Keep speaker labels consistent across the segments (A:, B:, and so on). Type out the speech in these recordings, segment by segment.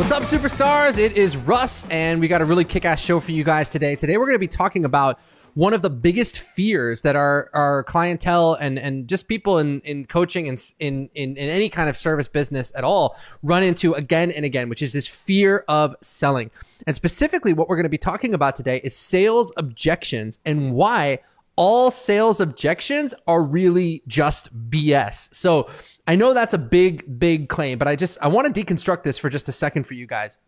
A: What's up, superstars? It is Russ, and we got a really kick ass show for you guys today. Today, we're going to be talking about one of the biggest fears that our, our clientele and, and just people in, in coaching and in, in, in any kind of service business at all run into again and again, which is this fear of selling. And specifically, what we're going to be talking about today is sales objections and why all sales objections are really just BS. So I know that's a big, big claim, but I just I want to deconstruct this for just a second for you guys.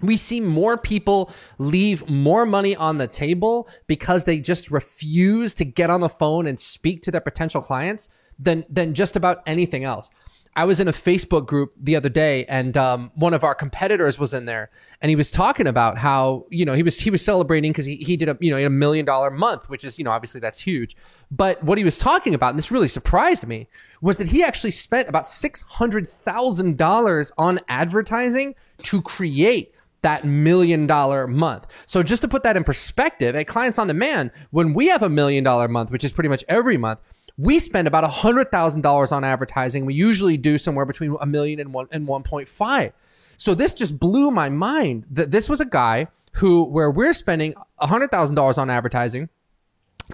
A: We see more people leave more money on the table because they just refuse to get on the phone and speak to their potential clients than than just about anything else. I was in a Facebook group the other day, and um, one of our competitors was in there, and he was talking about how you know he was he was celebrating because he, he did a you know a million dollar month, which is you know obviously that's huge. But what he was talking about, and this really surprised me, was that he actually spent about six hundred thousand dollars on advertising to create that million dollar month. So just to put that in perspective, at Clients on Demand, when we have a million dollar month, which is pretty much every month we spend about $100,000 on advertising. We usually do somewhere between a million and one and 1.5. So this just blew my mind that this was a guy who, where we're spending $100,000 on advertising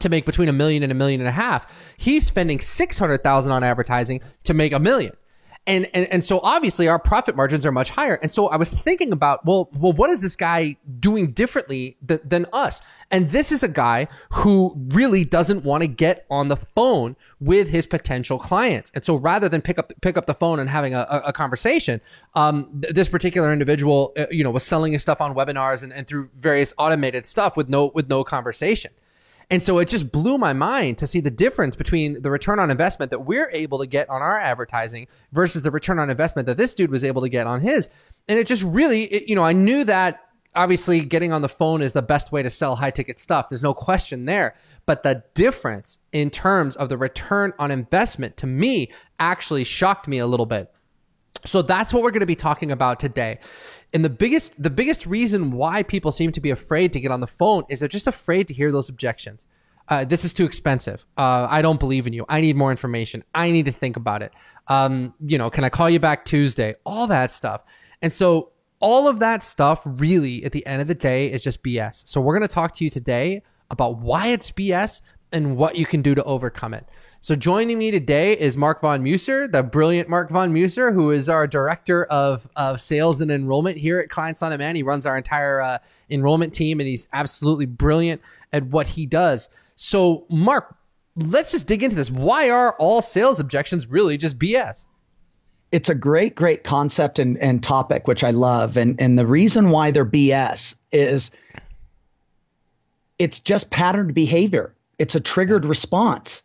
A: to make between a million and a million and a half. He's spending 600,000 on advertising to make a million. And, and and so obviously our profit margins are much higher. And so I was thinking about, well, well, what is this guy doing differently th- than us? And this is a guy who really doesn't want to get on the phone with his potential clients. And so rather than pick up pick up the phone and having a, a conversation, um, th- this particular individual, uh, you know, was selling his stuff on webinars and, and through various automated stuff with no with no conversation. And so it just blew my mind to see the difference between the return on investment that we're able to get on our advertising versus the return on investment that this dude was able to get on his. And it just really, it, you know, I knew that obviously getting on the phone is the best way to sell high ticket stuff. There's no question there. But the difference in terms of the return on investment to me actually shocked me a little bit. So that's what we're going to be talking about today. And the biggest the biggest reason why people seem to be afraid to get on the phone is they're just afraid to hear those objections. Uh, this is too expensive. Uh, I don't believe in you. I need more information. I need to think about it. Um, you know, can I call you back Tuesday? All that stuff. And so all of that stuff really at the end of the day is just BS. So we're going to talk to you today about why it's BS and what you can do to overcome it. So joining me today is Mark Von Muser, the brilliant Mark Von Muser, who is our director of, of sales and enrollment here at Clients on Demand. He runs our entire uh, enrollment team, and he's absolutely brilliant at what he does. So, Mark, let's just dig into this. Why are all sales objections really just BS?
B: It's a great, great concept and, and topic, which I love. And, and the reason why they're BS is it's just patterned behavior. It's a triggered response.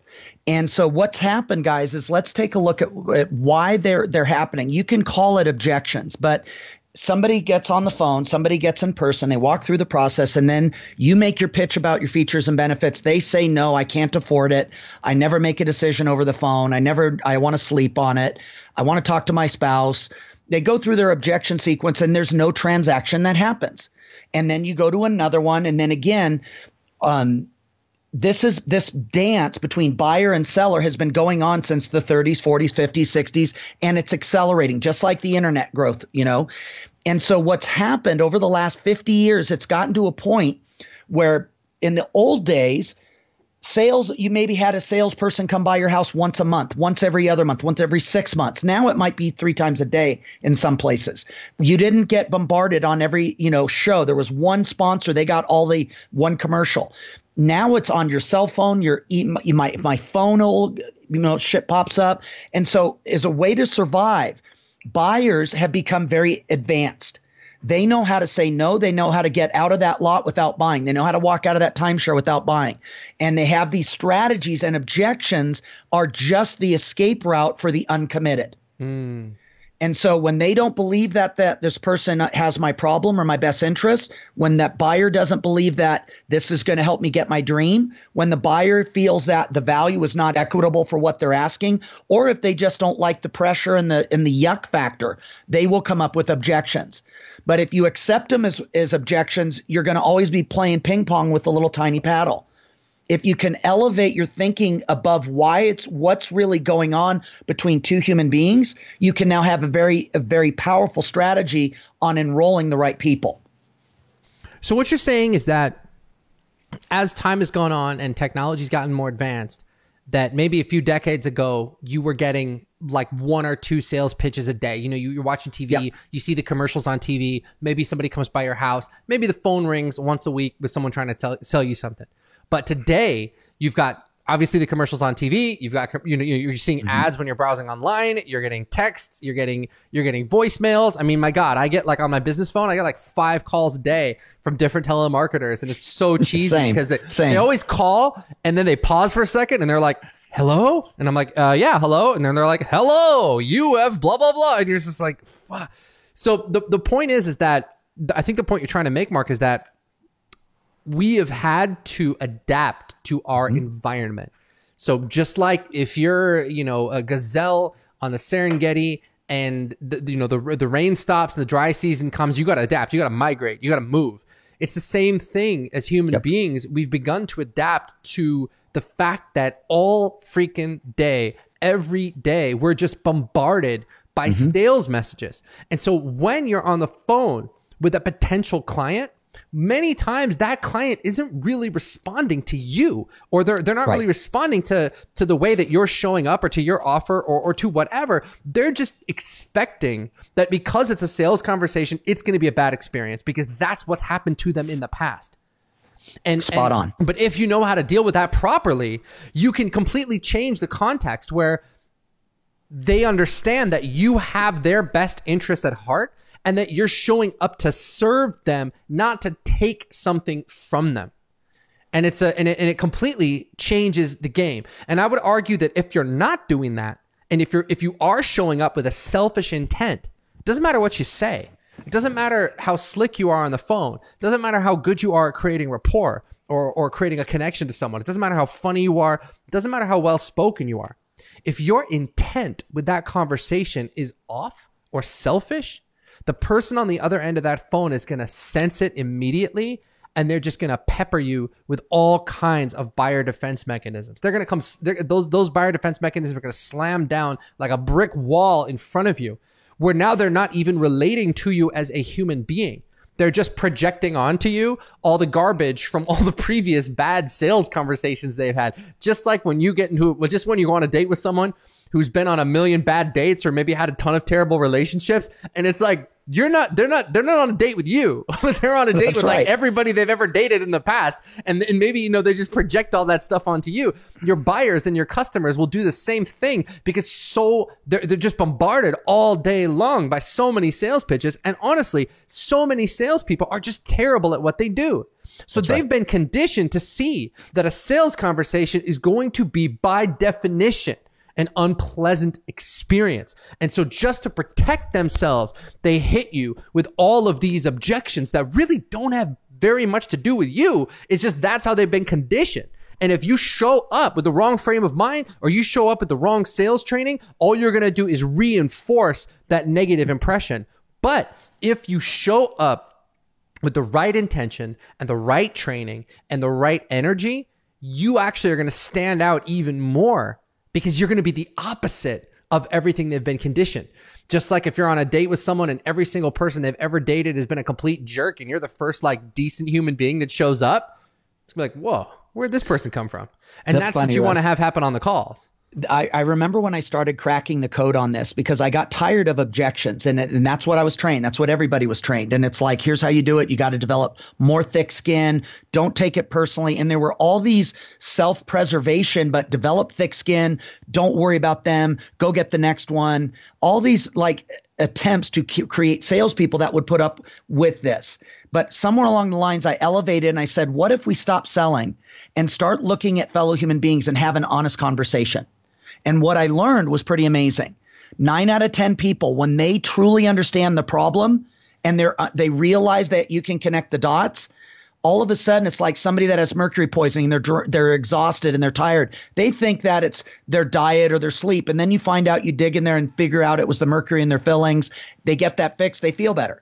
B: And so what's happened, guys, is let's take a look at, at, why they're they're happening. You can call it objections, but somebody gets on the phone, somebody gets in person, they walk through the process, and then you make your pitch about your features and benefits. They say, no, I can't afford it. I never make a decision over the phone. I never I want to sleep on it. I want to talk to my spouse. They go through their objection sequence and there's no transaction that happens. And then you go to another one, and then again, um, this is this dance between buyer and seller has been going on since the 30s 40s 50s 60s and it's accelerating just like the internet growth you know? And so what's happened over the last 50 years it's gotten to a point where in the old days sales you maybe had a salesperson come by your house once a month once every other month once every six months. Now it might be three times a day in some places. You didn't get bombarded on every you know show. There was one sponsor they got all the one commercial now it's on your cell phone. Your my my phone will you know shit pops up, and so as a way to survive, buyers have become very advanced. They know how to say no. They know how to get out of that lot without buying. They know how to walk out of that timeshare without buying. And they have these strategies and objections are just the escape route for the uncommitted. Mm. And so when they don't believe that that this person has my problem or my best interest, when that buyer doesn't believe that this is going to help me get my dream, when the buyer feels that the value is not equitable for what they're asking, or if they just don't like the pressure and the and the yuck factor, they will come up with objections. But if you accept them as as objections, you're going to always be playing ping pong with the little tiny paddle if you can elevate your thinking above why it's what's really going on between two human beings, you can now have a very a very powerful strategy on enrolling the right people.
A: So what you're saying is that as time has gone on and technology's gotten more advanced, that maybe a few decades ago you were getting like one or two sales pitches a day. You know, you, are watching TV, yep. you see the commercials on TV. Maybe somebody comes by your house. Maybe the phone rings once a week with someone trying to tell, sell you something. But today, you've got obviously the commercials on TV. You've got you know you're seeing mm-hmm. ads when you're browsing online. You're getting texts. You're getting you're getting voicemails. I mean, my God, I get like on my business phone, I get like five calls a day from different telemarketers, and it's so cheesy because they, they always call and then they pause for a second and they're like. Hello, and I'm like, uh, yeah, hello, and then they're like, hello, you have blah blah blah, and you're just like, fuck. So the the point is, is that I think the point you're trying to make, Mark, is that we have had to adapt to our mm-hmm. environment. So just like if you're, you know, a gazelle on the Serengeti and the, you know the the rain stops and the dry season comes, you got to adapt. You got to migrate. You got to move. It's the same thing as human yep. beings. We've begun to adapt to the fact that all freaking day, every day, we're just bombarded by mm-hmm. sales messages. And so when you're on the phone with a potential client, many times that client isn't really responding to you or they're they're not right. really responding to to the way that you're showing up or to your offer or, or to whatever. They're just expecting that because it's a sales conversation it's going to be a bad experience because that's what's happened to them in the past. And
B: spot
A: and,
B: on.
A: but if you know how to deal with that properly you can completely change the context where they understand that you have their best interests at heart and that you're showing up to serve them, not to take something from them. And it's a and it, and it completely changes the game. And I would argue that if you're not doing that, and if you're if you are showing up with a selfish intent, it doesn't matter what you say. It doesn't matter how slick you are on the phone. It doesn't matter how good you are at creating rapport or, or creating a connection to someone. It doesn't matter how funny you are. It doesn't matter how well spoken you are. If your intent with that conversation is off or selfish, the person on the other end of that phone is going to sense it immediately and they're just going to pepper you with all kinds of buyer defense mechanisms. They're going to come those those buyer defense mechanisms are going to slam down like a brick wall in front of you where now they're not even relating to you as a human being. They're just projecting onto you all the garbage from all the previous bad sales conversations they've had. Just like when you get into well, just when you go on a date with someone who's been on a million bad dates or maybe had a ton of terrible relationships. And it's like you're not they're not they're not on a date with you. They're on a date That's with right. like everybody they've ever dated in the past. And, and maybe you know they just project all that stuff onto you. Your buyers and your customers will do the same thing because so they're, they're just bombarded all day long by so many sales pitches. And honestly so many salespeople are just terrible at what they do. So That's they've right. been conditioned to see that a sales conversation is going to be by definition an unpleasant experience. And so just to protect themselves, they hit you with all of these objections that really don't have very much to do with you. It's just that's how they've been conditioned. And if you show up with the wrong frame of mind or you show up with the wrong sales training, all you're going to do is reinforce that negative impression. But if you show up with the right intention and the right training and the right energy, you actually are going to stand out even more because you're going to be the opposite of everything they've been conditioned. Just like if you're on a date with someone and every single person they've ever dated has been a complete jerk and you're the first like decent human being that shows up, it's gonna be like, whoa, where'd this person come from? And that's, that's funny, what you want to have happen on the calls.
B: I, I, remember when I started cracking the code on this because I got tired of objections, and and that's what I was trained. That's what everybody was trained. And it's like, here's how you do it. You got to develop more thick skin. Don't take it personally. And there were all these self preservation, but develop thick skin. Don't worry about them. Go get the next one. All these like attempts to create salespeople that would put up with this. But somewhere along the lines, I elevated and I said, what if we stop selling and start looking at fellow human beings and have an honest conversation? And what I learned was pretty amazing. Nine out of 10 people, when they truly understand the problem and they're, uh, they realize that you can connect the dots, all of a sudden it's like somebody that has mercury poisoning they're they're exhausted and they're tired. They think that it's their diet or their sleep and then you find out you dig in there and figure out it was the mercury in their fillings. They get that fixed they feel better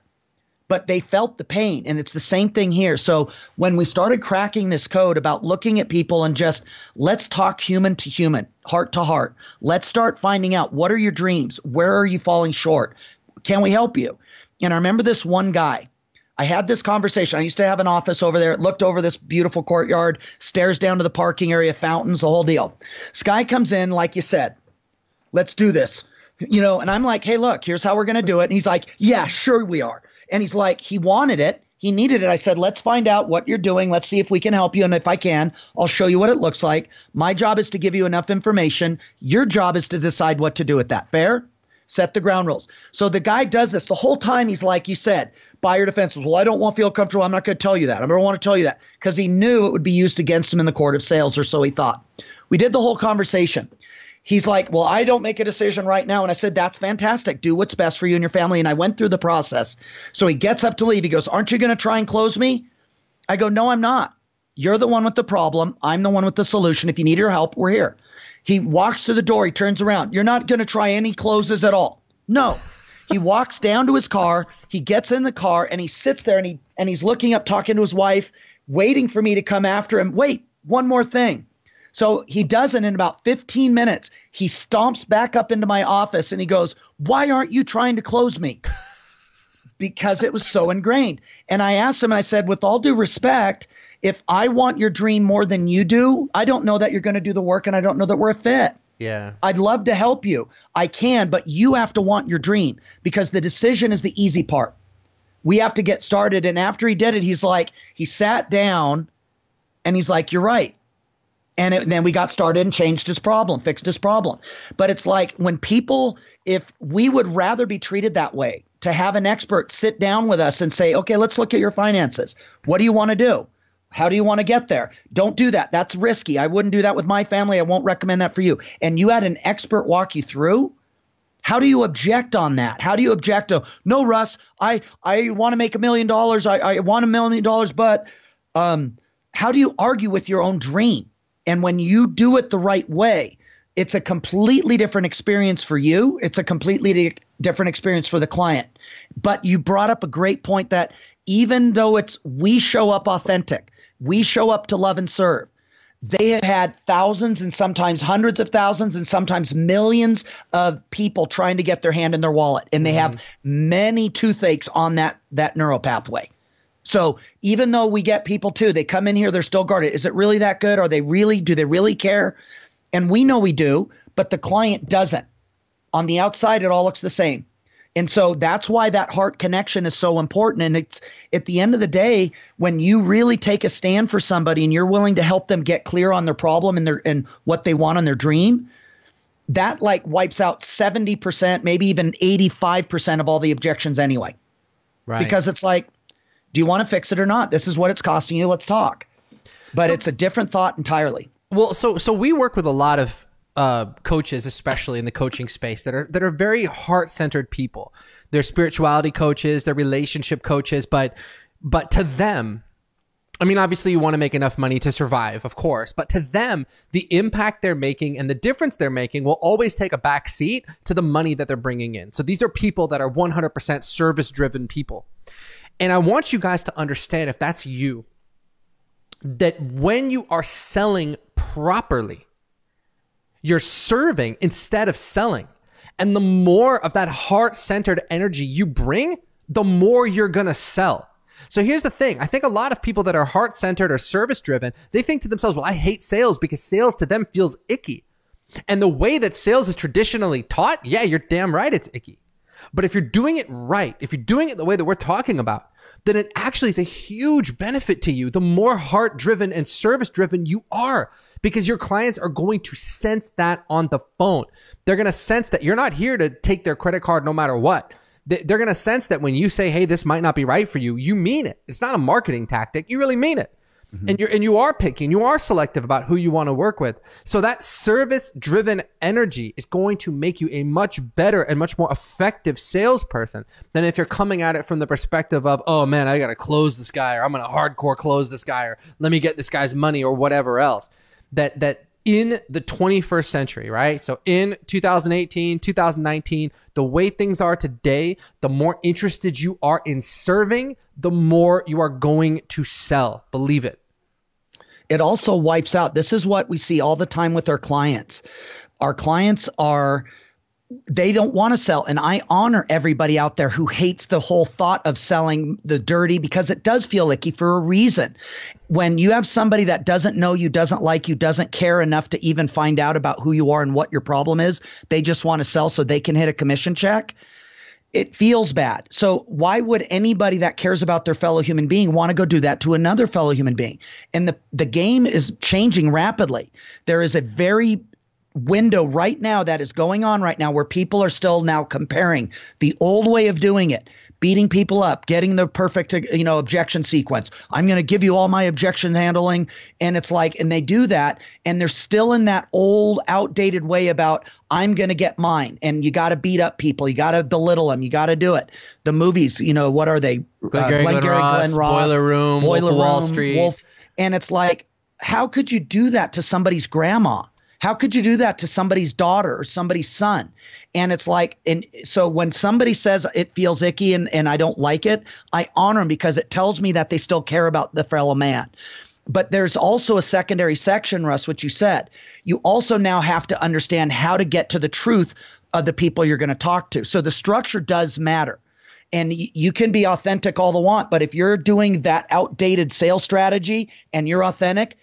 B: but they felt the pain and it's the same thing here so when we started cracking this code about looking at people and just let's talk human to human heart to heart let's start finding out what are your dreams where are you falling short can we help you and i remember this one guy I had this conversation. I used to have an office over there. It looked over this beautiful courtyard, stairs down to the parking area, fountains, the whole deal. Sky comes in, like you said, let's do this. You know, and I'm like, hey, look, here's how we're going to do it. And he's like, yeah, sure we are. And he's like, he wanted it. He needed it. I said, let's find out what you're doing. Let's see if we can help you. And if I can, I'll show you what it looks like. My job is to give you enough information. Your job is to decide what to do with that. Fair? set the ground rules. So the guy does this the whole time. He's like, you said, buyer defenses. Well, I don't want to feel comfortable. I'm not going to tell you that. I don't want to tell you that because he knew it would be used against him in the court of sales, or so he thought. We did the whole conversation. He's like, well, I don't make a decision right now. And I said, that's fantastic. Do what's best for you and your family. And I went through the process. So he gets up to leave. He goes, aren't you going to try and close me? I go, no, I'm not. You're the one with the problem. I'm the one with the solution. If you need your help, we're here. He walks to the door. He turns around. You're not going to try any closes at all. No. He walks down to his car. He gets in the car and he sits there and he and he's looking up, talking to his wife, waiting for me to come after him. Wait, one more thing. So he does it in about 15 minutes. He stomps back up into my office and he goes, Why aren't you trying to close me? Because it was so ingrained. And I asked him, and I said, With all due respect, if I want your dream more than you do, I don't know that you're going to do the work and I don't know that we're a fit.
A: Yeah.
B: I'd love to help you. I can, but you have to want your dream because the decision is the easy part. We have to get started. And after he did it, he's like, he sat down and he's like, You're right. And, it, then we got started and changed his problem, fixed his problem. But it's like when people, if we would rather be treated that way, to have an expert sit down with us and say, okay, let's look at your finances. What do you want to do? How do you want to get there? Don't do that. That's risky. I wouldn't do that with my family. I won't recommend that for you. And you had an expert walk you through. How do you object on that? How do you object to no, Russ? I I want to make a million dollars. I I want a million dollars, but um, how do you argue with your own dream? And when you do it the right way, it's a completely different experience for you. It's a completely di- different experience for the client. But you brought up a great point that even though it's we show up authentic, we show up to love and serve. They have had thousands and sometimes hundreds of thousands and sometimes millions of people trying to get their hand in their wallet, and they mm-hmm. have many toothaches on that that neural pathway. So even though we get people too, they come in here, they're still guarded. Is it really that good? Are they really? Do they really care? And we know we do, but the client doesn't. On the outside, it all looks the same. And so that's why that heart connection is so important. And it's at the end of the day, when you really take a stand for somebody and you're willing to help them get clear on their problem and their and what they want on their dream, that like wipes out 70%, maybe even 85% of all the objections anyway.
A: Right.
B: Because it's like, do you want to fix it or not? This is what it's costing you. Let's talk. But it's a different thought entirely.
A: Well, so so we work with a lot of uh, coaches, especially in the coaching space, that are that are very heart centered people. They're spirituality coaches, they're relationship coaches, but but to them, I mean, obviously, you want to make enough money to survive, of course, but to them, the impact they're making and the difference they're making will always take a back seat to the money that they're bringing in. So these are people that are 100% service driven people. And I want you guys to understand if that's you, that when you are selling properly, you're serving instead of selling. And the more of that heart centered energy you bring, the more you're going to sell. So here's the thing. I think a lot of people that are heart centered or service driven, they think to themselves, well, I hate sales because sales to them feels icky. And the way that sales is traditionally taught, yeah, you're damn right it's icky. But if you're doing it right, if you're doing it the way that we're talking about, then it actually is a huge benefit to you. The more heart driven and service driven you are, because your clients are going to sense that on the phone. They're going to sense that you're not here to take their credit card no matter what. They're going to sense that when you say, hey, this might not be right for you, you mean it. It's not a marketing tactic. You really mean it. Mm-hmm. And you're and you are picking, you are selective about who you want to work with. So that service driven energy is going to make you a much better and much more effective salesperson than if you're coming at it from the perspective of, oh man, I gotta close this guy, or I'm gonna hardcore close this guy, or let me get this guy's money, or whatever else. That that in the 21st century, right? So in 2018, 2019, the way things are today, the more interested you are in serving, the more you are going to sell. Believe it.
B: It also wipes out. This is what we see all the time with our clients. Our clients are they don't want to sell. And I honor everybody out there who hates the whole thought of selling the dirty because it does feel icky for a reason. When you have somebody that doesn't know you, doesn't like you, doesn't care enough to even find out about who you are and what your problem is, they just want to sell so they can hit a commission check. It feels bad. So, why would anybody that cares about their fellow human being want to go do that to another fellow human being? And the, the game is changing rapidly. There is a very window right now that is going on right now where people are still now comparing the old way of doing it beating people up getting the perfect you know objection sequence. I'm going to give you all my objection handling. And it's like and they do that and they're still in that old outdated way about i'm going to get mine. And you got to beat up people. You got to belittle them you got to do it. The movies you know what are they?
A: Glenn, uh, Glenn, Glenn, Ross, Glen Ross Boiler Room Boiler Wolf Wall Street. Wolf,
B: and it's like how could you do that to somebody's grandma how could you do that to somebody's daughter or somebody's son? And it's like, and so when somebody says it feels icky and, and I don't like it, I honor them because it tells me that they still care about the fellow man. But there's also a secondary section, Russ, which you said. You also now have to understand how to get to the truth of the people you're going to talk to. So the structure does matter. And you can be authentic all the want, but if you're doing that outdated sales strategy and you're authentic,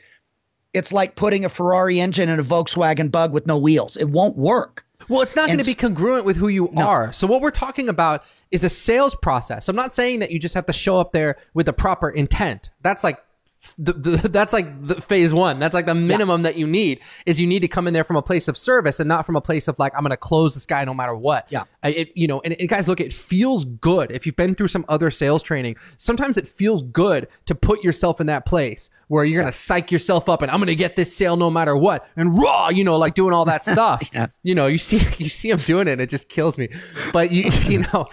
B: it's like putting a Ferrari engine in a Volkswagen Bug with no wheels. It won't work.
A: Well, it's not going to be congruent with who you no. are. So what we're talking about is a sales process. I'm not saying that you just have to show up there with the proper intent. That's like the, the, that's like the phase one. That's like the minimum yeah. that you need is you need to come in there from a place of service and not from a place of like I'm going to close this guy no matter what.
B: Yeah, uh,
A: it you know, and, and, guys, look, it feels good if you've been through some other sales training. Sometimes it feels good to put yourself in that place where you're going to psych yourself up and I'm going to get this sale no matter what and raw, you know, like doing all that stuff. yeah. You know, you see you see him doing it, it just kills me. But you you know,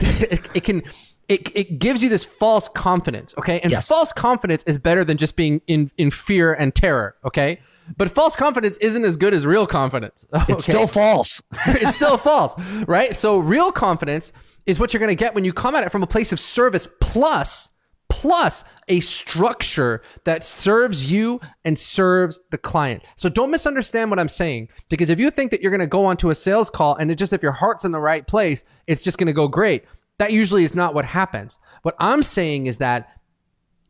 A: it, it can it, it gives you this false confidence, okay? And yes. false confidence is better than just being in, in fear and terror, okay? But false confidence isn't as good as real confidence.
B: Okay? It's still false.
A: it's still false, right? So real confidence is what you're going to get when you come at it from a place of service plus plus a structure that serves you and serves the client. So don't misunderstand what I'm saying because if you think that you're going to go onto a sales call and it just if your heart's in the right place, it's just going to go great. That usually is not what happens. What I'm saying is that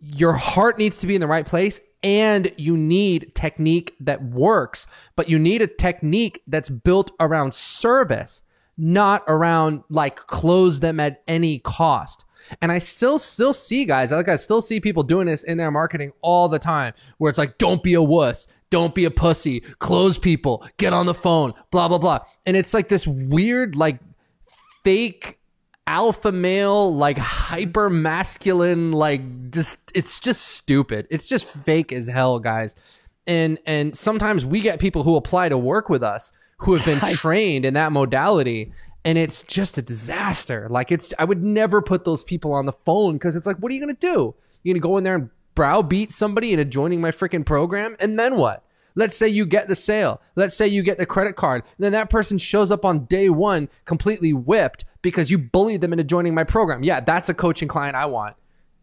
A: your heart needs to be in the right place and you need technique that works, but you need a technique that's built around service, not around like close them at any cost. And I still still see guys, like I still see people doing this in their marketing all the time where it's like don't be a wuss, don't be a pussy, close people, get on the phone, blah blah blah. And it's like this weird like fake alpha male, like hyper masculine, like just it's just stupid. It's just fake as hell, guys. And and sometimes we get people who apply to work with us who have been trained in that modality and it's just a disaster. Like it's I would never put those people on the phone because it's like, what are you gonna do? You're gonna go in there and browbeat somebody into joining my freaking program, and then what? Let's say you get the sale. Let's say you get the credit card. Then that person shows up on day one completely whipped because you bullied them into joining my program. Yeah, that's a coaching client I want.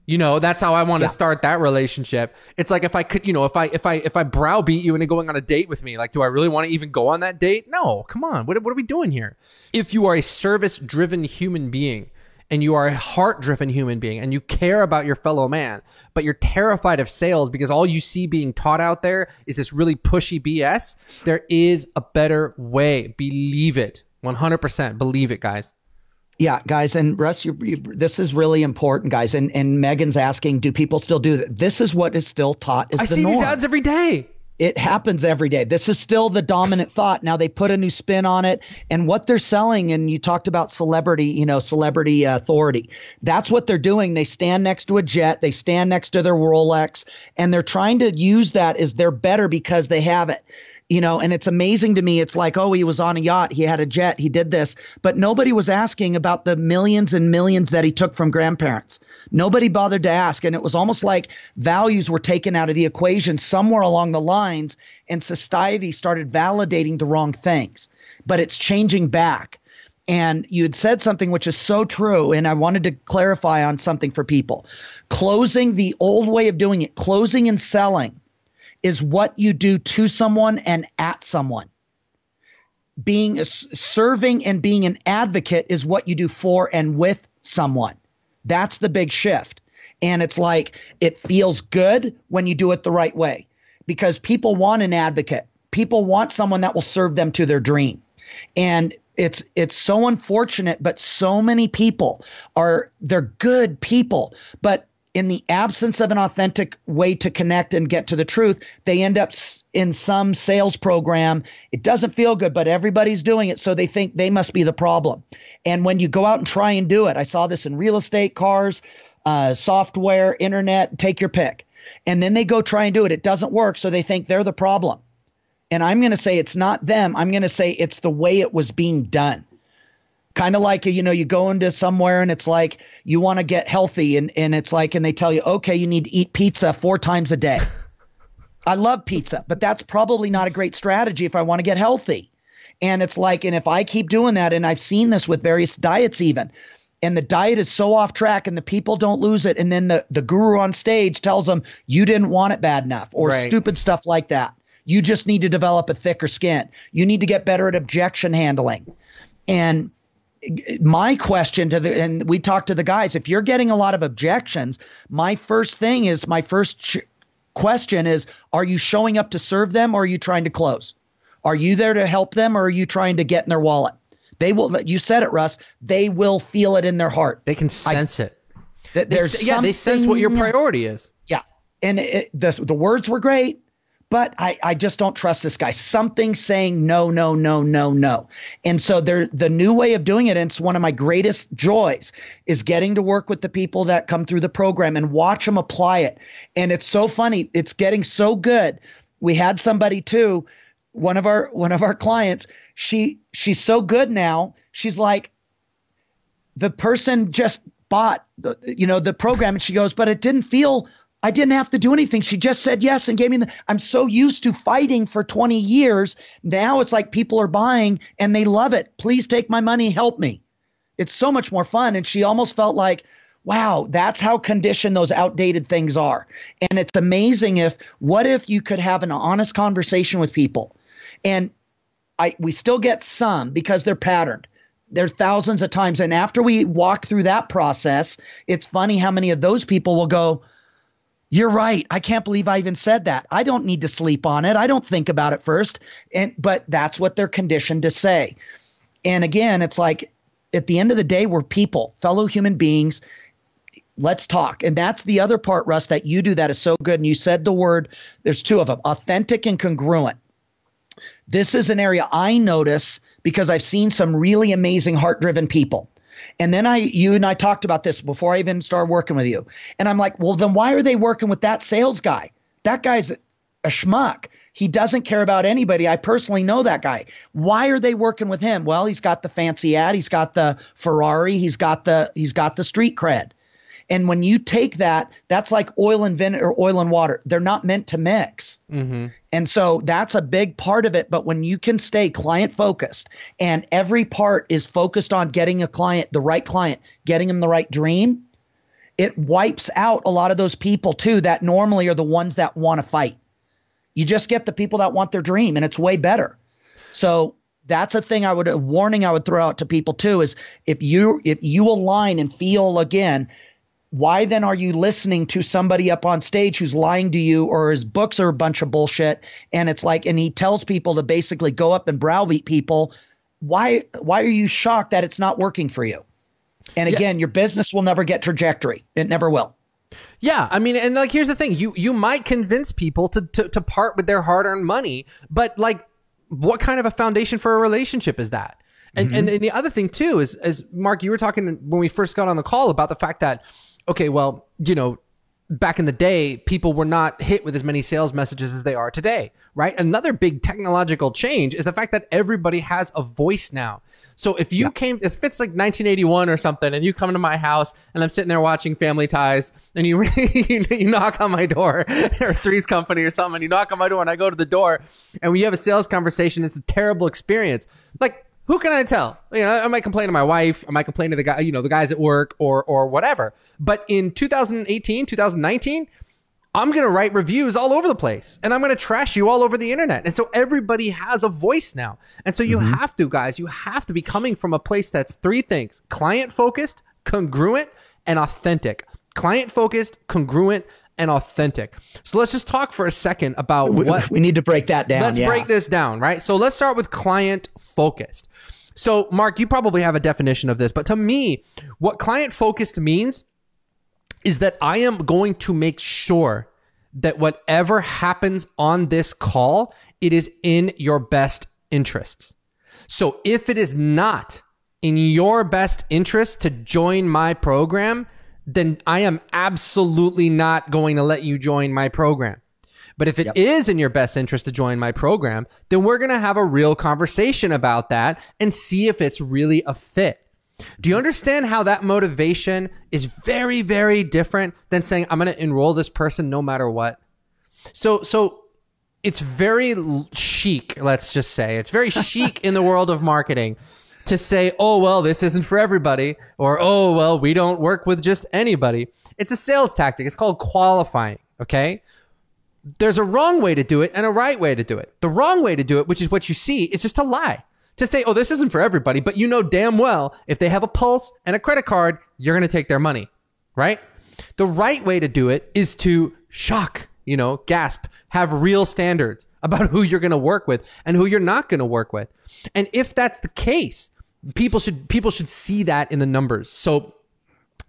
A: You know, that's how I want yeah. to start that relationship. It's like if I could, you know, if I if I if I browbeat you into going on a date with me, like, do I really want to even go on that date? No, come on. What what are we doing here? If you are a service driven human being, and you are a heart driven human being and you care about your fellow man, but you're terrified of sales because all you see being taught out there is this really pushy BS, there is a better way. Believe it. 100%. Believe it, guys.
B: Yeah, guys, and Russ, you, you, this is really important, guys. And and Megan's asking, do people still do that? This is what is still taught. Is
A: I see
B: norm.
A: these ads every day.
B: it happens every day. This is still the dominant thought. Now they put a new spin on it, and what they're selling. And you talked about celebrity, you know, celebrity authority. That's what they're doing. They stand next to a jet, they stand next to their Rolex, and they're trying to use that as they're better because they have it you know and it's amazing to me. It's like oh he was on a yacht. He had a jet. He did this. But nobody was asking about the millions and millions that he took from grandparents. Nobody bothered to ask. And it was almost like values were taken out of the equation somewhere along the lines and society started validating the wrong things. But it's changing back. And you had said something which is so true and i wanted to clarify on something for people. Closing the old way of doing it closing and selling is what you do to someone and at someone. Being serving and being an advocate is what you do for and with someone. That's the big shift. And it's like it feels good when you do it the right way because people want an advocate. People want someone that will serve them to their dream. And it's it's so unfortunate but so many people are they're good people but in the absence of an authentic way to connect and get to the truth, they end up in some sales program. It doesn't feel good, but everybody's doing it. So they think they must be the problem. And when you go out and try and do it, I saw this in real estate, cars, uh, software, internet, take your pick. And then they go try and do it. It doesn't work. So they think they're the problem. And I'm going to say it's not them. I'm going to say it's the way it was being done kind of like you know you go into somewhere and it's like you want to get healthy and and it's like and they tell you okay you need to eat pizza four times a day. I love pizza but that's probably not a great strategy if i want to get healthy. And it's like and if i keep doing that and i've seen this with various diets even and the diet is so off track and the people don't lose it and then the, the guru on stage tells them you didn't want it bad enough or right. stupid stuff like that. You just need to develop a thicker skin. You need to get better at objection handling. And my question to the and we talked to the guys if you're getting a lot of objections my first thing is my first ch- question is are you showing up to serve them or are you trying to close? Are you there to help them or are you trying to get in their wallet? They will you said it russ they will feel it in their heart.
A: They can sense I, it. that there's yeah they sense what your priority is.
B: Yeah and it, the, the words were great but I, I just don't trust this guy. Something saying no, no, no, no, no. And so there the new way of doing it, and it's one of my greatest joys, is getting to work with the people that come through the program and watch them apply it. And it's so funny. It's getting so good. We had somebody too, one of our one of our clients, she she's so good now. She's like, the person just bought the you know the program and she goes, but it didn't feel I didn't have to do anything. She just said yes and gave me the. I'm so used to fighting for 20 years. Now it's like people are buying and they love it. Please take my money, help me. It's so much more fun. And she almost felt like, wow, that's how conditioned those outdated things are. And it's amazing if, what if you could have an honest conversation with people? And I, we still get some because they're patterned. They're thousands of times. And after we walk through that process, it's funny how many of those people will go, you're right. I can't believe I even said that. I don't need to sleep on it. I don't think about it first. And but that's what they're conditioned to say. And again, it's like at the end of the day, we're people, fellow human beings. Let's talk. And that's the other part, Russ, that you do that is so good. And you said the word, there's two of them authentic and congruent. This is an area I notice because I've seen some really amazing heart driven people and then I, you and I talked about this before I even started working with you. And I'm like, well, then why are they working with that sales guy? That guy's a schmuck. He doesn't care about anybody. I personally know that guy. Why are they working with him? Well, he's got the fancy ad, he's got the Ferrari, he's got the he's got the street cred. And when you take that, that's like oil and vinegar oil and water. They're not meant to mix. Mm-hmm. And so that's a big part of it. But when you can stay client focused and every part is focused on getting a client, the right client, getting them the right dream, it wipes out a lot of those people too that normally are the ones that want to fight. You just get the people that want their dream and it's way better. So that's a thing I would a warning I would throw out to people too is if you if you align and feel again why then are you listening to somebody up on stage who's lying to you or his books are a bunch of bullshit and it's like and he tells people to basically go up and browbeat people why why are you shocked that it's not working for you and again yeah. your business will never get trajectory it never will
A: Yeah, I mean, and like here's the thing: you you might convince people to to, to part with their hard earned money, but like, what kind of a foundation for a relationship is that? And, mm-hmm. and and the other thing too is, as Mark, you were talking when we first got on the call about the fact that, okay, well, you know, back in the day, people were not hit with as many sales messages as they are today, right? Another big technological change is the fact that everybody has a voice now. So if you yeah. came, if it's like 1981 or something, and you come to my house and I'm sitting there watching Family Ties, and you you, you knock on my door, or Three's Company or something, and you knock on my door, and I go to the door, and when you have a sales conversation, it's a terrible experience. Like who can I tell? You know, I might complain to my wife, I might complain to the guy, you know, the guys at work or or whatever. But in 2018, 2019, I'm going to write reviews all over the place and I'm going to trash you all over the internet. And so everybody has a voice now. And so you mm-hmm. have to, guys, you have to be coming from a place that's three things client focused, congruent, and authentic. Client focused, congruent, and authentic. So let's just talk for a second about what
B: we need to break that down.
A: Let's
B: yeah.
A: break this down, right? So let's start with client focused. So, Mark, you probably have a definition of this, but to me, what client focused means is that I am going to make sure that whatever happens on this call, it is in your best interests. So if it is not in your best interest to join my program, then I am absolutely not going to let you join my program. But if it yep. is in your best interest to join my program, then we're going to have a real conversation about that and see if it's really a fit. Do you understand how that motivation is very, very different than saying, I'm going to enroll this person no matter what? So, so it's very chic, let's just say. It's very chic in the world of marketing to say, oh, well, this isn't for everybody, or oh, well, we don't work with just anybody. It's a sales tactic. It's called qualifying, okay? There's a wrong way to do it and a right way to do it. The wrong way to do it, which is what you see, is just to lie to say, oh, this isn't for everybody, but you know damn well if they have a pulse and a credit card, you're going to take their money, right? The right way to do it is to shock, you know, gasp, have real standards about who you're going to work with and who you're not going to work with. And if that's the case, people should people should see that in the numbers. So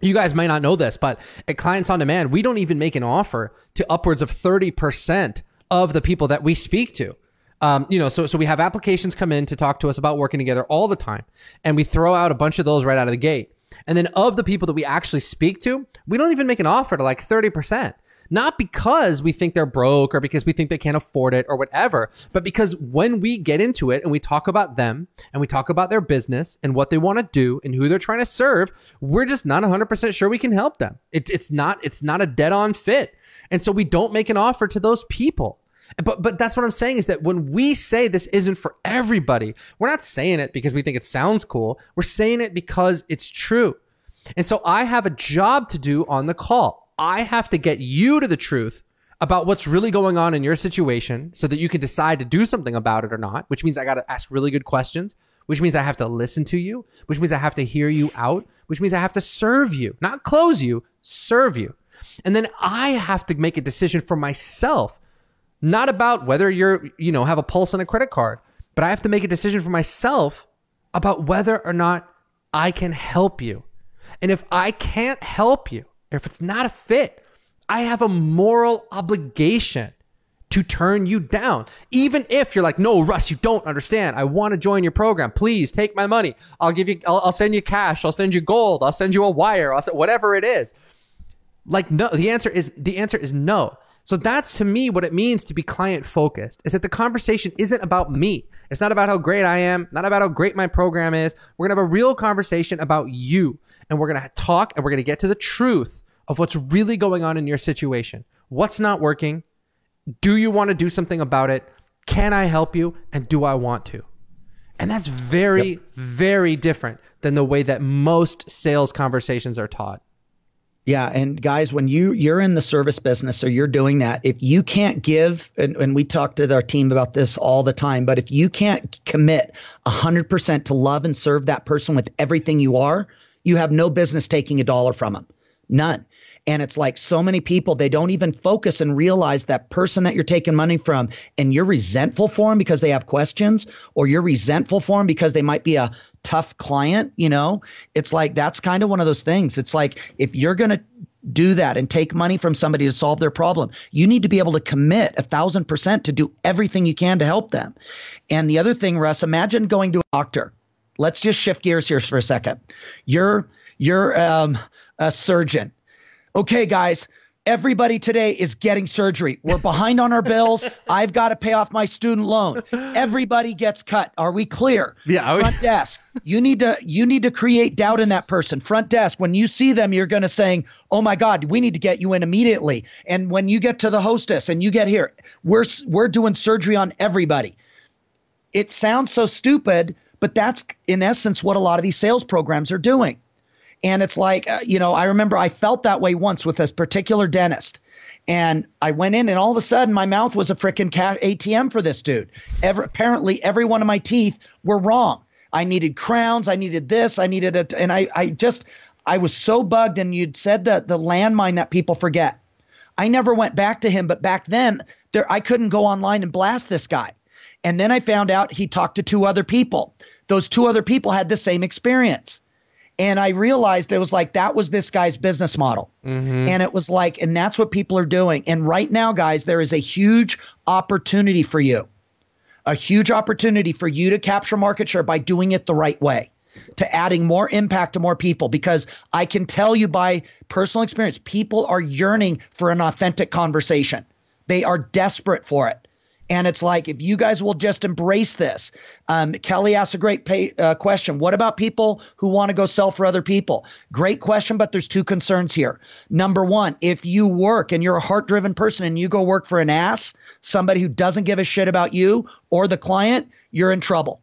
A: you guys might not know this, but at Clients on Demand, we don't even make an offer to upwards of 30% of the people that we speak to. Um, you know, so so we have applications come in to talk to us about working together all the time, and we throw out a bunch of those right out of the gate. And then of the people that we actually speak to, we don't even make an offer to like thirty percent. Not because we think they're broke or because we think they can't afford it or whatever, but because when we get into it and we talk about them and we talk about their business and what they want to do and who they're trying to serve, we're just not 100% sure we can help them. It, it's not it's not a dead on fit. And so we don't make an offer to those people. But but that's what I'm saying is that when we say this isn't for everybody, we're not saying it because we think it sounds cool. We're saying it because it's true. And so I have a job to do on the call. I have to get you to the truth about what's really going on in your situation so that you can decide to do something about it or not, which means I got to ask really good questions, which means I have to listen to you, which means I have to hear you out, which means I have to serve you, not close you, serve you. And then I have to make a decision for myself not about whether you're, you know, have a pulse on a credit card, but I have to make a decision for myself about whether or not I can help you. And if I can't help you, if it's not a fit, I have a moral obligation to turn you down. Even if you're like, no, Russ, you don't understand. I want to join your program. Please take my money. I'll give you, I'll, I'll send you cash. I'll send you gold. I'll send you a wire. I'll send, whatever it is. Like, no, the answer is, the answer is no. So that's to me what it means to be client focused is that the conversation isn't about me. It's not about how great I am, not about how great my program is. We're going to have a real conversation about you and we're going to talk and we're going to get to the truth of what's really going on in your situation. What's not working? Do you want to do something about it? Can I help you? And do I want to? And that's very, yep. very different than the way that most sales conversations are taught.
B: Yeah, and guys, when you you're in the service business or you're doing that, if you can't give, and, and we talk to our team about this all the time, but if you can't commit 100% to love and serve that person with everything you are, you have no business taking a dollar from them. None. And it's like so many people, they don't even focus and realize that person that you're taking money from and you're resentful for them because they have questions or you're resentful for them because they might be a tough client, you know, it's like that's kind of one of those things. It's like if you're going to do that and take money from somebody to solve their problem. You need to be able to commit a thousand percent to do everything you can to help them. And the other thing, Russ, imagine going to a doctor. Let's just shift gears here for a second. You're you're um, a surgeon. Okay, guys, Everybody today is getting surgery. We're behind on our bills. I've got to pay off my student loan. Everybody gets cut. Are we clear?
A: Yeah.
B: Front desk. You need to you need to create doubt in that person. Front desk. When you see them, you're going to saying, "Oh my God, we need to get you in immediately." And when you get to the hostess and you get here, we're we're doing surgery on everybody. It sounds so stupid, but that's in essence what a lot of these sales programs are doing. And it's like, uh, you know, I remember I felt that way once with this particular dentist. And I went in, and all of a sudden, my mouth was a freaking ATM for this dude. Apparently, every one of my teeth were wrong. I needed crowns. I needed this. I needed it. And I, I just, I was so bugged. And you'd said that the landmine that people forget. I never went back to him, but back then, there, I couldn't go online and blast this guy. And then I found out he talked to two other people. Those two other people had the same experience. And I realized it was like that was this guy's business model. Mm-hmm. And it was like, and that's what people are doing. And right now, guys, there is a huge opportunity for you, a huge opportunity for you to capture market share by doing it the right way, to adding more impact to more people. Because I can tell you by personal experience, people are yearning for an authentic conversation, they are desperate for it. And it's like, if you guys will just embrace this. Um, Kelly asked a great pay, uh, question. What about people who want to go sell for other people? Great question, but there's two concerns here. Number one, if you work and you're a heart driven person and you go work for an ass, somebody who doesn't give a shit about you or the client, you're in trouble.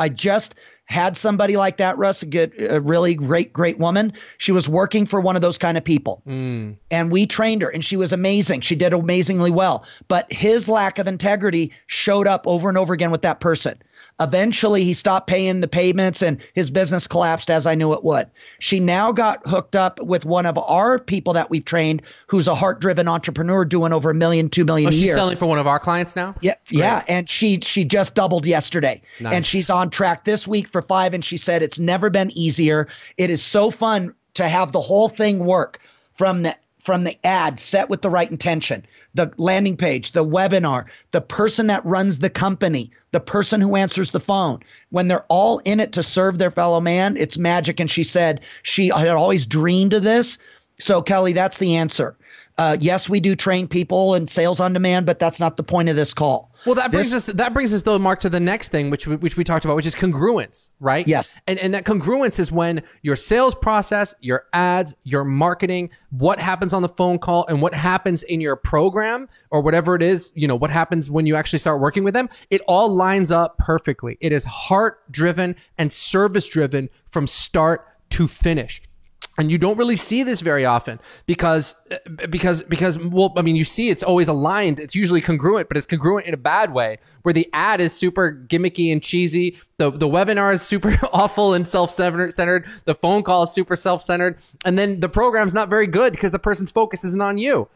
B: I just had somebody like that, Russ, a, good, a really great, great woman. She was working for one of those kind of people. Mm. And we trained her and she was amazing. She did amazingly well. But his lack of integrity showed up over and over again with that person. Eventually, he stopped paying the payments and his business collapsed as I knew it would. She now got hooked up with one of our people that we've trained who's a heart driven entrepreneur doing over a million, two million
A: oh,
B: a year.
A: She's selling for one of our clients now?
B: Yeah. Great. Yeah. And she she just doubled yesterday. Nice. And she's on track this week for five. And she said it's never been easier. It is so fun to have the whole thing work from the from the ad set with the right intention, the landing page, the webinar, the person that runs the company, the person who answers the phone. When they're all in it to serve their fellow man, it's magic. And she said she had always dreamed of this. So, Kelly, that's the answer. Uh, yes, we do train people in sales on demand, but that's not the point of this call.
A: Well, that brings this, us that brings us though, Mark, to the next thing, which which we talked about, which is congruence, right?
B: Yes.
A: And and that congruence is when your sales process, your ads, your marketing, what happens on the phone call, and what happens in your program or whatever it is, you know, what happens when you actually start working with them, it all lines up perfectly. It is heart driven and service driven from start to finish and you don't really see this very often because because because well i mean you see it's always aligned. It's usually congruent but it's congruent in a bad way where the ad is super gimmicky and cheesy. The the webinar is super awful and self-centered. The phone call is super self-centered. And then the program's not very good because the person's focus isn't on you.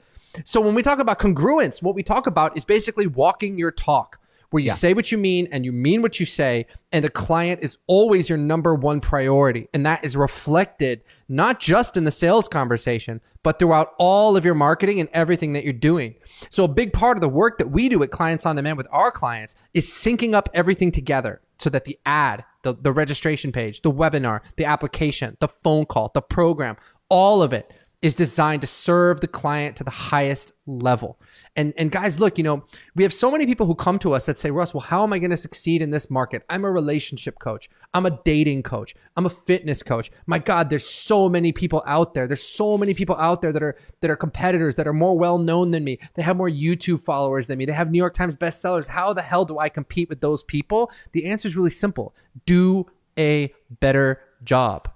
A: So when we talk about congruence what we talk about is basically walking your talk where you yeah. say what you mean and you mean what you say, and the client is always your number one priority. And that is reflected not just in the sales conversation, but throughout all of your marketing and everything that you're doing. So, a big part of the work that we do at Clients on Demand with our clients is syncing up everything together so that the ad, the, the registration page, the webinar, the application, the phone call, the program, all of it is designed to serve the client to the highest level. And and guys, look, you know, we have so many people who come to us that say, Russ, well, how am I going to succeed in this market? I'm a relationship coach. I'm a dating coach. I'm a fitness coach. My God, there's so many people out there. There's so many people out there that are that are competitors that are more well known than me. They have more YouTube followers than me. They have New York Times bestsellers. How the hell do I compete with those people? The answer is really simple. Do a better job.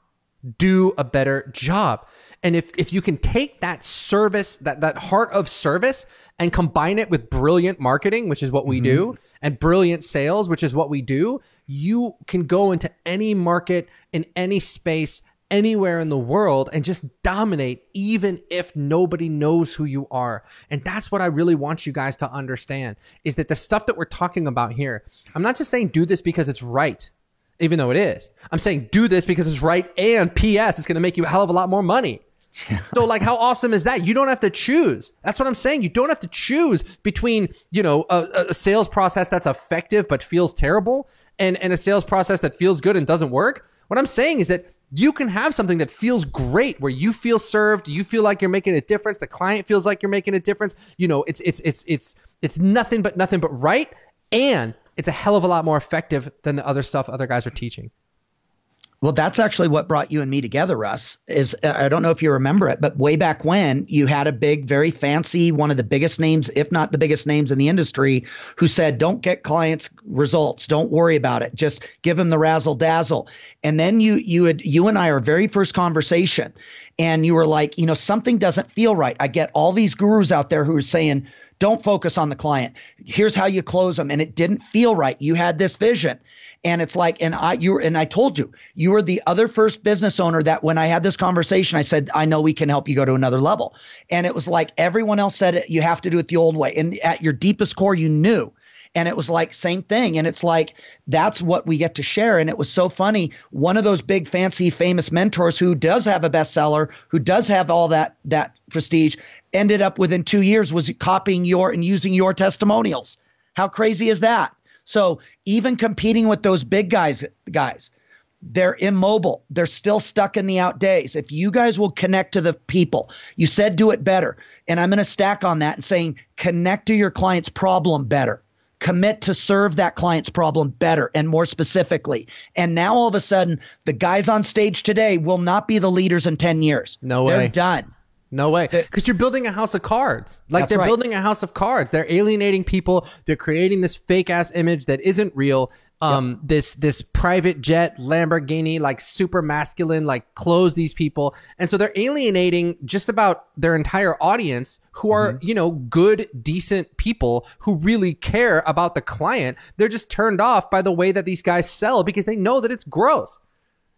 A: Do a better job. And if, if you can take that service, that, that heart of service and combine it with brilliant marketing, which is what we mm-hmm. do, and brilliant sales, which is what we do, you can go into any market in any space anywhere in the world and just dominate even if nobody knows who you are. And that's what I really want you guys to understand is that the stuff that we're talking about here, I'm not just saying do this because it's right, even though it is. I'm saying do this because it's right and PS it's going to make you a hell of a lot more money Yeah. So like how awesome is that? You don't have to choose. That's what I'm saying. You don't have to choose between, you know, a, a sales process that's effective but feels terrible and, and a sales process that feels good and doesn't work. What I'm saying is that you can have something that feels great where you feel served, you feel like you're making a difference, the client feels like you're making a difference. You know, it's it's it's it's it's nothing but nothing but right and it's a hell of a lot more effective than the other stuff other guys are teaching.
B: Well, that's actually what brought you and me together, Russ. Is uh, I don't know if you remember it, but way back when you had a big, very fancy, one of the biggest names, if not the biggest names in the industry, who said, "Don't get clients results. Don't worry about it. Just give them the razzle dazzle." And then you, you had, you and I, our very first conversation, and you were like, you know, something doesn't feel right. I get all these gurus out there who are saying, don't focus on the client. Here's how you close them. And it didn't feel right. You had this vision. And it's like, and I, you, and I told you, you were the other first business owner that when I had this conversation, I said, I know we can help you go to another level. And it was like everyone else said it, you have to do it the old way. And at your deepest core, you knew. And it was like, same thing. And it's like, that's what we get to share. And it was so funny. One of those big, fancy, famous mentors who does have a bestseller, who does have all that, that prestige, ended up within two years was copying your and using your testimonials. How crazy is that? So even competing with those big guys, guys, they're immobile. They're still stuck in the out days. If you guys will connect to the people, you said do it better. And I'm going to stack on that and saying connect to your client's problem better. Commit to serve that client's problem better and more specifically. And now all of a sudden, the guys on stage today will not be the leaders in 10 years.
A: No way.
B: They're done.
A: No way. Because you're building a house of cards. Like they're right. building a house of cards. They're alienating people. They're creating this fake ass image that isn't real. Um, yep. this this private jet Lamborghini, like super masculine, like clothes these people, and so they're alienating just about their entire audience, who are mm-hmm. you know good, decent people who really care about the client. They're just turned off by the way that these guys sell because they know that it's gross.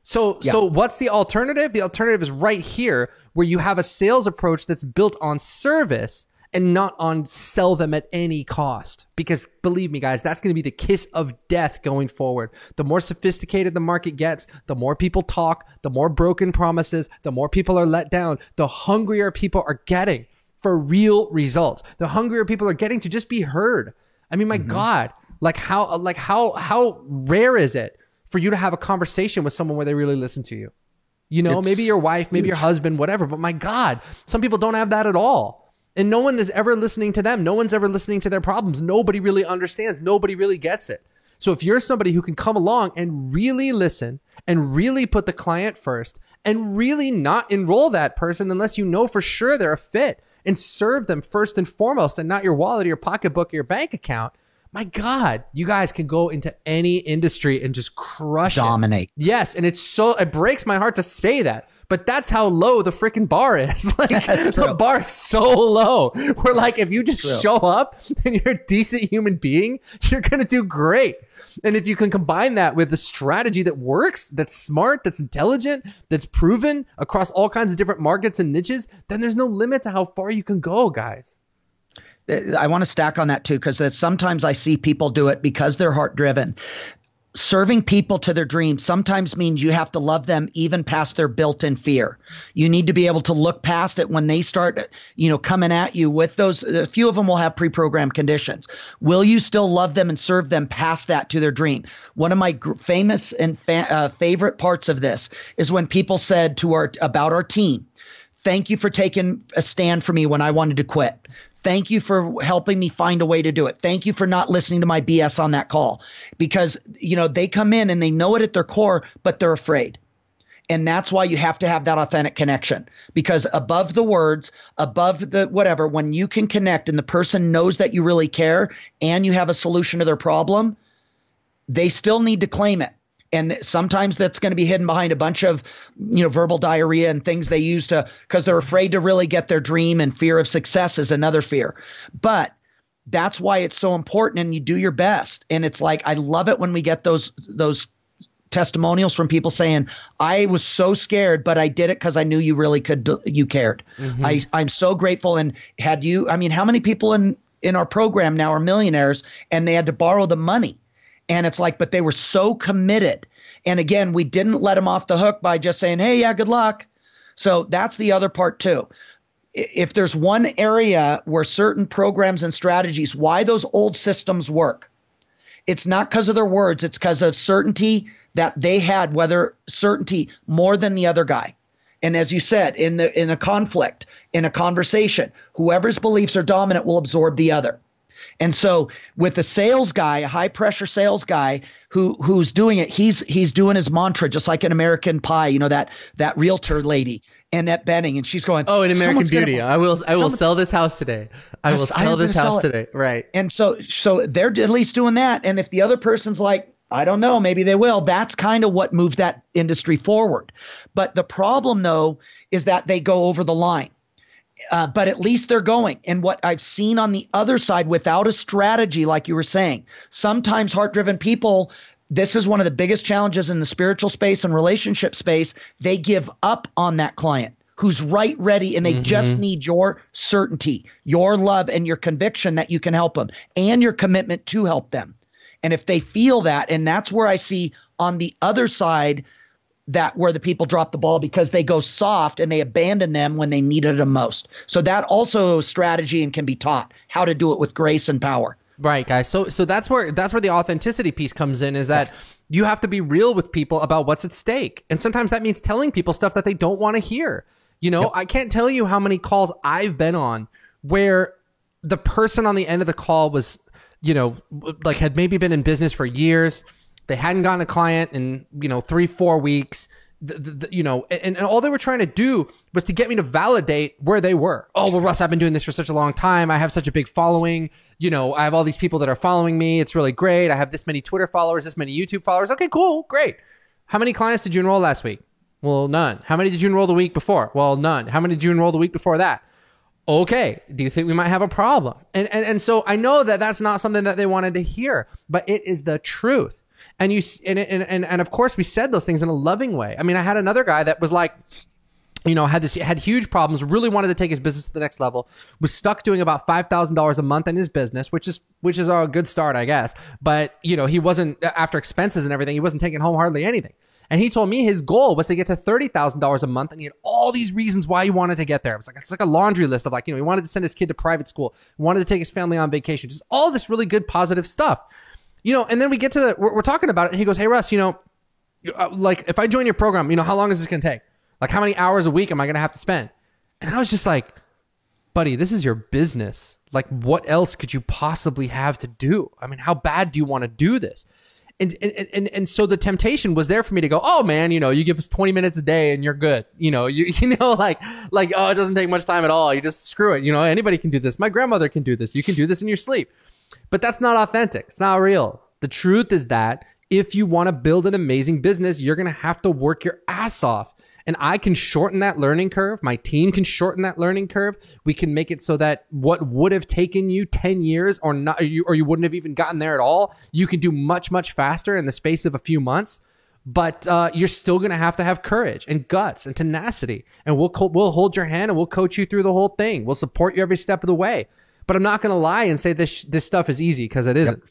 A: So yeah. so what's the alternative? The alternative is right here where you have a sales approach that's built on service and not on sell them at any cost. Because believe me, guys, that's going to be the kiss of death going forward. The more sophisticated the market gets, the more people talk, the more broken promises, the more people are let down, the hungrier people are getting for real results. The hungrier people are getting to just be heard. I mean, my mm-hmm. God, like how, like how, how rare is it for you to have a conversation with someone where they really listen to you. You know, it's maybe your wife, maybe your husband, whatever. But my God, some people don't have that at all. And no one is ever listening to them. No one's ever listening to their problems. Nobody really understands. Nobody really gets it. So if you're somebody who can come along and really listen and really put the client first and really not enroll that person unless you know for sure they're a fit and serve them first and foremost and not your wallet or your pocketbook or your bank account, my God, you guys can go into any industry and just crush
B: Dominate.
A: it. Yes. And it's so, it breaks my heart to say that, but that's how low the freaking bar is. like the bar is so low. We're like, if you just show up and you're a decent human being, you're to do great. And if you can combine that with the strategy that works, that's smart, that's intelligent, that's proven across all kinds of different markets and niches, then there's no limit to how far you can go, guys.
B: Eh, I want to stack on that too because sometimes I see people do it because they're heart driven. Serving people to their dreams sometimes means you have to love them even past their built-in fear. You need to be able to look past it when they start, you know, coming at you with those. A few of them will have pre-programmed conditions. Will you still love them and serve them past that to their dream? One of my famous and fa- uh, favorite parts of this is when people said to our about our team, "Thank you for taking a stand for me when I wanted to quit." Thank you for helping me find a way to do it. Thank you for not listening to my BS on that call because, you know, they come in and they know it at their core, but they're afraid. And that's why you have to have that authentic connection because above the words, above the whatever, when you can connect and the person knows that you really care and you have a solution to their problem, they still need to claim it and sometimes that's going to be hidden behind a bunch of you know verbal diarrhea and things they use to because they're afraid to really get their dream and fear of success is another fear. But that's why it's so important and you do your best. And it's like i love it when we get those those testimonials from people saying i was so scared but i did it because i knew you really could you cared. Mm-hmm. i i'm so grateful. And had you i mean how many people in in our program now are millionaires and they had to borrow the money and it's like, but they were so committed. And again, we didn't let them off the hook by just saying, hey, yeah, good luck. So that's the other part too. If there's one area where certain programs and strategies, why those old systems work, it's not because of their words, it's because of certainty that they had, whether certainty more than the other guy. And as you said, in the in a conflict, in a conversation, whoever's beliefs are dominant will absorb the other. And so with a sales guy, a high pressure sales guy who who's doing it, he's he's doing his mantra just like an American Pie, you know that that realtor lady Annette Bening, and she's going,
A: "Oh, in American Beauty, gonna, I will I will sell this house today. I will sell this house today." Right.
B: And so so they're at least doing that. And if the other person's like, I don't know, maybe they will. That's kind of what moves that industry forward. But the problem though is that they go over the line. Uh, but at least they're going. And what I've seen on the other side, without a strategy, like you were saying, sometimes heart driven people, this is one of the biggest challenges in the spiritual space and relationship space. They give up on that client who's right ready and they mm-hmm. just need your certainty, your love, and your conviction that you can help them and your commitment to help them. And if they feel that, and that's where I see on the other side, that where the people drop the ball because they go soft and they abandon them when they needed them most. So that also strategy and can be taught how to do it with grace and power.
A: Right, guys. So so that's where that's where the authenticity piece comes in is that you have to be real with people about what's at stake. And sometimes that means telling people stuff that they don't want to hear. You know, yep. I can't tell you how many calls I've been on where the person on the end of the call was, you know, like had maybe been in business for years they hadn't gotten a client in you know three four weeks. The, the, the, you know, and, and all they were trying to do was to get me to validate where they were. Oh, well, Russ, I've been doing this for such a long time. I have such a big following. You know, I have all these people that are following me. It's really great. I have this many Twitter followers, this many YouTube followers. Okay, cool, great. How many clients did you enroll last week? Well, none. How many did you enroll the week before? Well, none. How many did you enroll the week before that? Okay, do you think we might have a problem? And, and and so I know that that's not something that they wanted to hear, but it is the truth and you and, and and and of course we said those things in a loving way. I mean, I had another guy that was like you know, had this had huge problems, really wanted to take his business to the next level, was stuck doing about five thousand dollars a month in his business, which is which is a good start, I guess. But you know, he wasn't after expenses and everything, he wasn't taking home hardly anything. And he told me his goal was to get to thirty thousand dollars a month, and he had all these reasons why he wanted to get there. It was like it's like a laundry list of like you know he wanted to send his kid to private school, wanted to take his family on vacation, just all this really good positive stuff you know, and then we get to the, we're, we're talking about it, and he goes, "Hey, Russ, you know, uh, like if I join your program, you know, how long is this going to take? Like, how many hours a week am I going to have to spend?" And I was just like, "Buddy, this is your business. Like, what else could you possibly have to do? I mean, how bad do you want to do this?" And, and, and, and so the temptation was there for me to go, oh man, you know, you give us 20 minutes a day and you're good. You know, you, you know, like, like, oh, it doesn't take much time at all. You just screw it. You know, anybody can do this. My grandmother can do this. You can do this in your sleep. But that's not authentic. It's not real. The truth is that if you want to build an amazing business, you're going to have to work your ass off. And I can shorten that learning curve. My team can shorten that learning curve. We can make it so that what would have taken you 10 years or not, or you, or you wouldn't have even gotten there at all, you can do much, much faster in the space of a few months. But uh, you're still going to have to have courage and guts and tenacity. And we'll, co- we'll hold your hand and we'll coach you through the whole thing. We'll support you every step of the way. But I'm not going to lie and say this this stuff is easy because it isn't. Yep.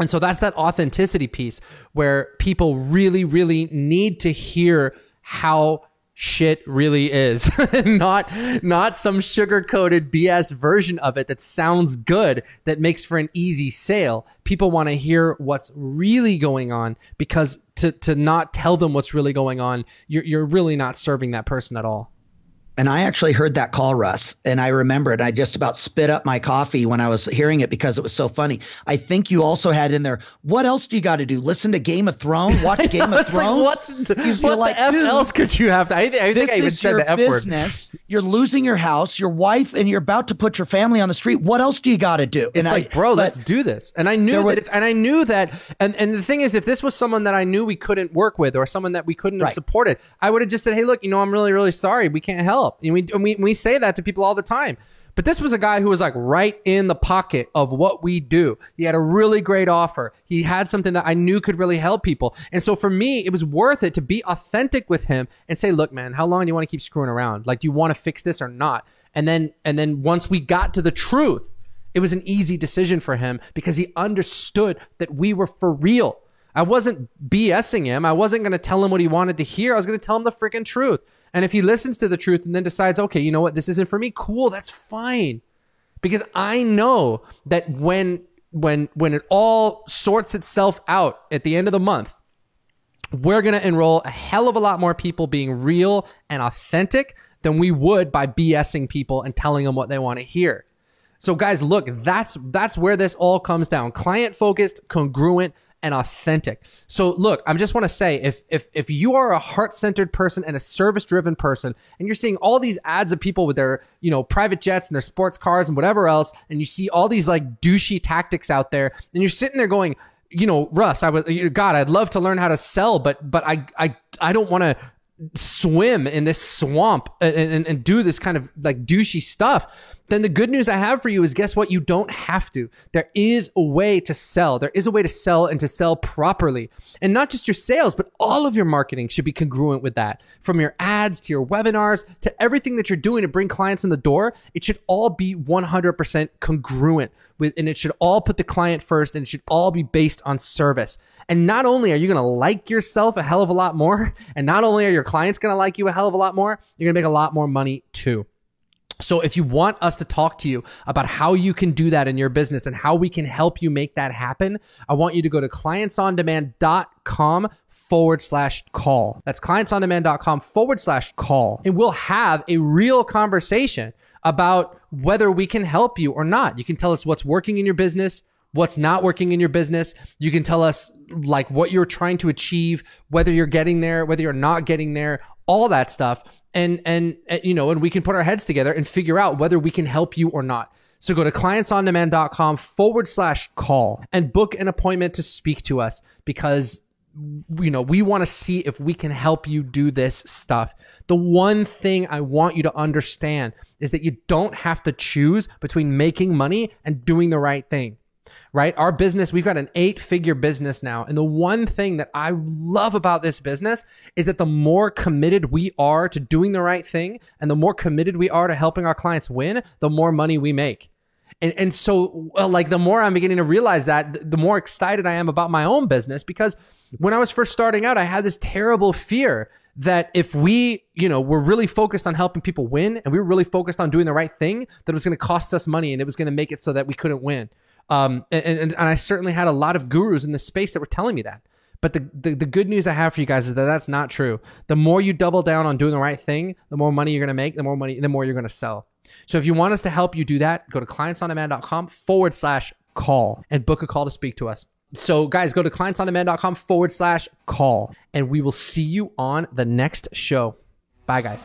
A: And so that's that authenticity piece where people really, really need to hear how shit really is not not some sugar coated bs version of it that sounds good that makes for an easy sale people want to hear what's really going on because to to not tell them what's really going on you're, you're really not serving that person at all
B: and I actually heard that call, Russ, and I remember it. I just about spit up my coffee when I was hearing it because it was so funny. I think you also had in there, what else do you got to do? Listen to Game of Thrones? Watch Game of Thrones?
A: Like, what the, what like, the F else could you have to? I, I think I even said the F
B: business. word. You're losing your house, your wife, and you're about to put your family on the street. What else do you got to do?
A: It's and like, I, bro, let's do this. And I knew that, if, and I knew that, and, and the thing is, if this was someone that I knew we couldn't work with or someone that we couldn't right. have supported, I would have just said, hey, look, you know, I'm really, really sorry. We can't help. And we, and we, we say that to people all the time. But this was a guy who was like right in the pocket of what we do. He had a really great offer. He had something that I knew could really help people. And so for me, it was worth it to be authentic with him and say, look, man, how long do you want to keep screwing around? Like, do you want to fix this or not? And then, and then once we got to the truth, it was an easy decision for him because he understood that we were for real. I wasn't BSing him. I wasn't going to tell him what he wanted to hear. I was going to tell him the freaking truth. And if he listens to the truth and then decides, okay, you know what, this isn't for me, cool, that's fine. Because I know that when when when it all sorts itself out at the end of the month, we're to enroll a hell of a lot more people being real and authentic than we would by BSing people and telling them what they want to hear. So guys, look, that's that's where this all comes down. Client focused, congruent, and authentic. So look, I just want to say if if if you are a heart-centered person and a service-driven person and you're seeing all these ads of people with their, you know, private jets and their sports cars and whatever else and you see all these like douchey tactics out there and you're sitting there going, you know, Russ, I was God, I'd love to learn how to sell, but but I I I don't want to swim in this swamp and, and, and do this kind of like douchey stuff then the good news I have for you is guess what? You don't have to. There is a way to sell. There is a way to sell and to sell properly. And not just your sales, but all of your marketing should be congruent with that. From your ads to your webinars to everything that you're doing to bring clients in the door, it should all be 100% congruent with, and it should all put the client first and it should all be based on service. And not only are you going to like yourself a hell of a lot more, and not only are your clients going to like you a hell of a lot more, you're going to make a lot more money too. So if you want us to talk to you about how you can do that in your business and how we can help you make that happen, I want you to go to clientsondemand.com forward slash call. That's clientsondemand.com forward slash call. And we'll have a real conversation about whether we can help you or not. You can tell us what's working in your business, what's not working in your business. You can tell us like what you're trying to achieve, whether you're getting there, whether you're not getting there, all that stuff and, and, and you know, and we can put our heads together and figure out whether we can help you or not. So go to clientsondemand.com forward slash call and book an appointment to speak to us because you know, we want to see if we can help you do this stuff. The one thing I want you to understand is that you don't have to choose between making money and doing the right thing right? Our business, we've got an eight figure business now. And the one thing that I love about this business is that the more committed we are to doing the right thing and the more committed we are to helping our clients win, the more money we make. And, and so, well, like, the more I'm beginning to realize that, the more excited I am about my own business because when I was first starting out, I had this terrible fear that if we, you know, were really focused on helping people win and we were really focused on doing the right thing, that it was going to cost us money and it was going to make it so that we couldn't win. Um, and, and, and I certainly had a lot of gurus in the space that were telling me that. But the, the, the good news I have for you guys is that that's not true. The more you double down on doing the right thing, the more money you're going to make, the more money, the more you're going to sell. So if you want us to help you do that, go to clientsondemand.com forward slash call and book a call to speak to us. So guys, go to clientsondemand.com forward slash call and we will see you on the next show. Bye guys.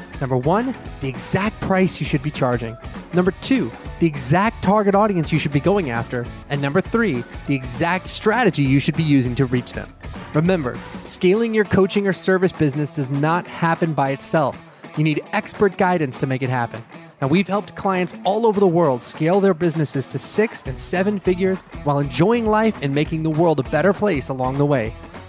A: Number one, the exact price you should be charging. Number two, the exact target audience you should be going after, and number three, the exact strategy you should be using to reach them. Remember, scaling your coaching or service business does not happen by itself. You need expert guidance to make it happen. Now, we've helped clients all over the world scale their businesses to six and seven figures while enjoying life and making the world a better place along the way.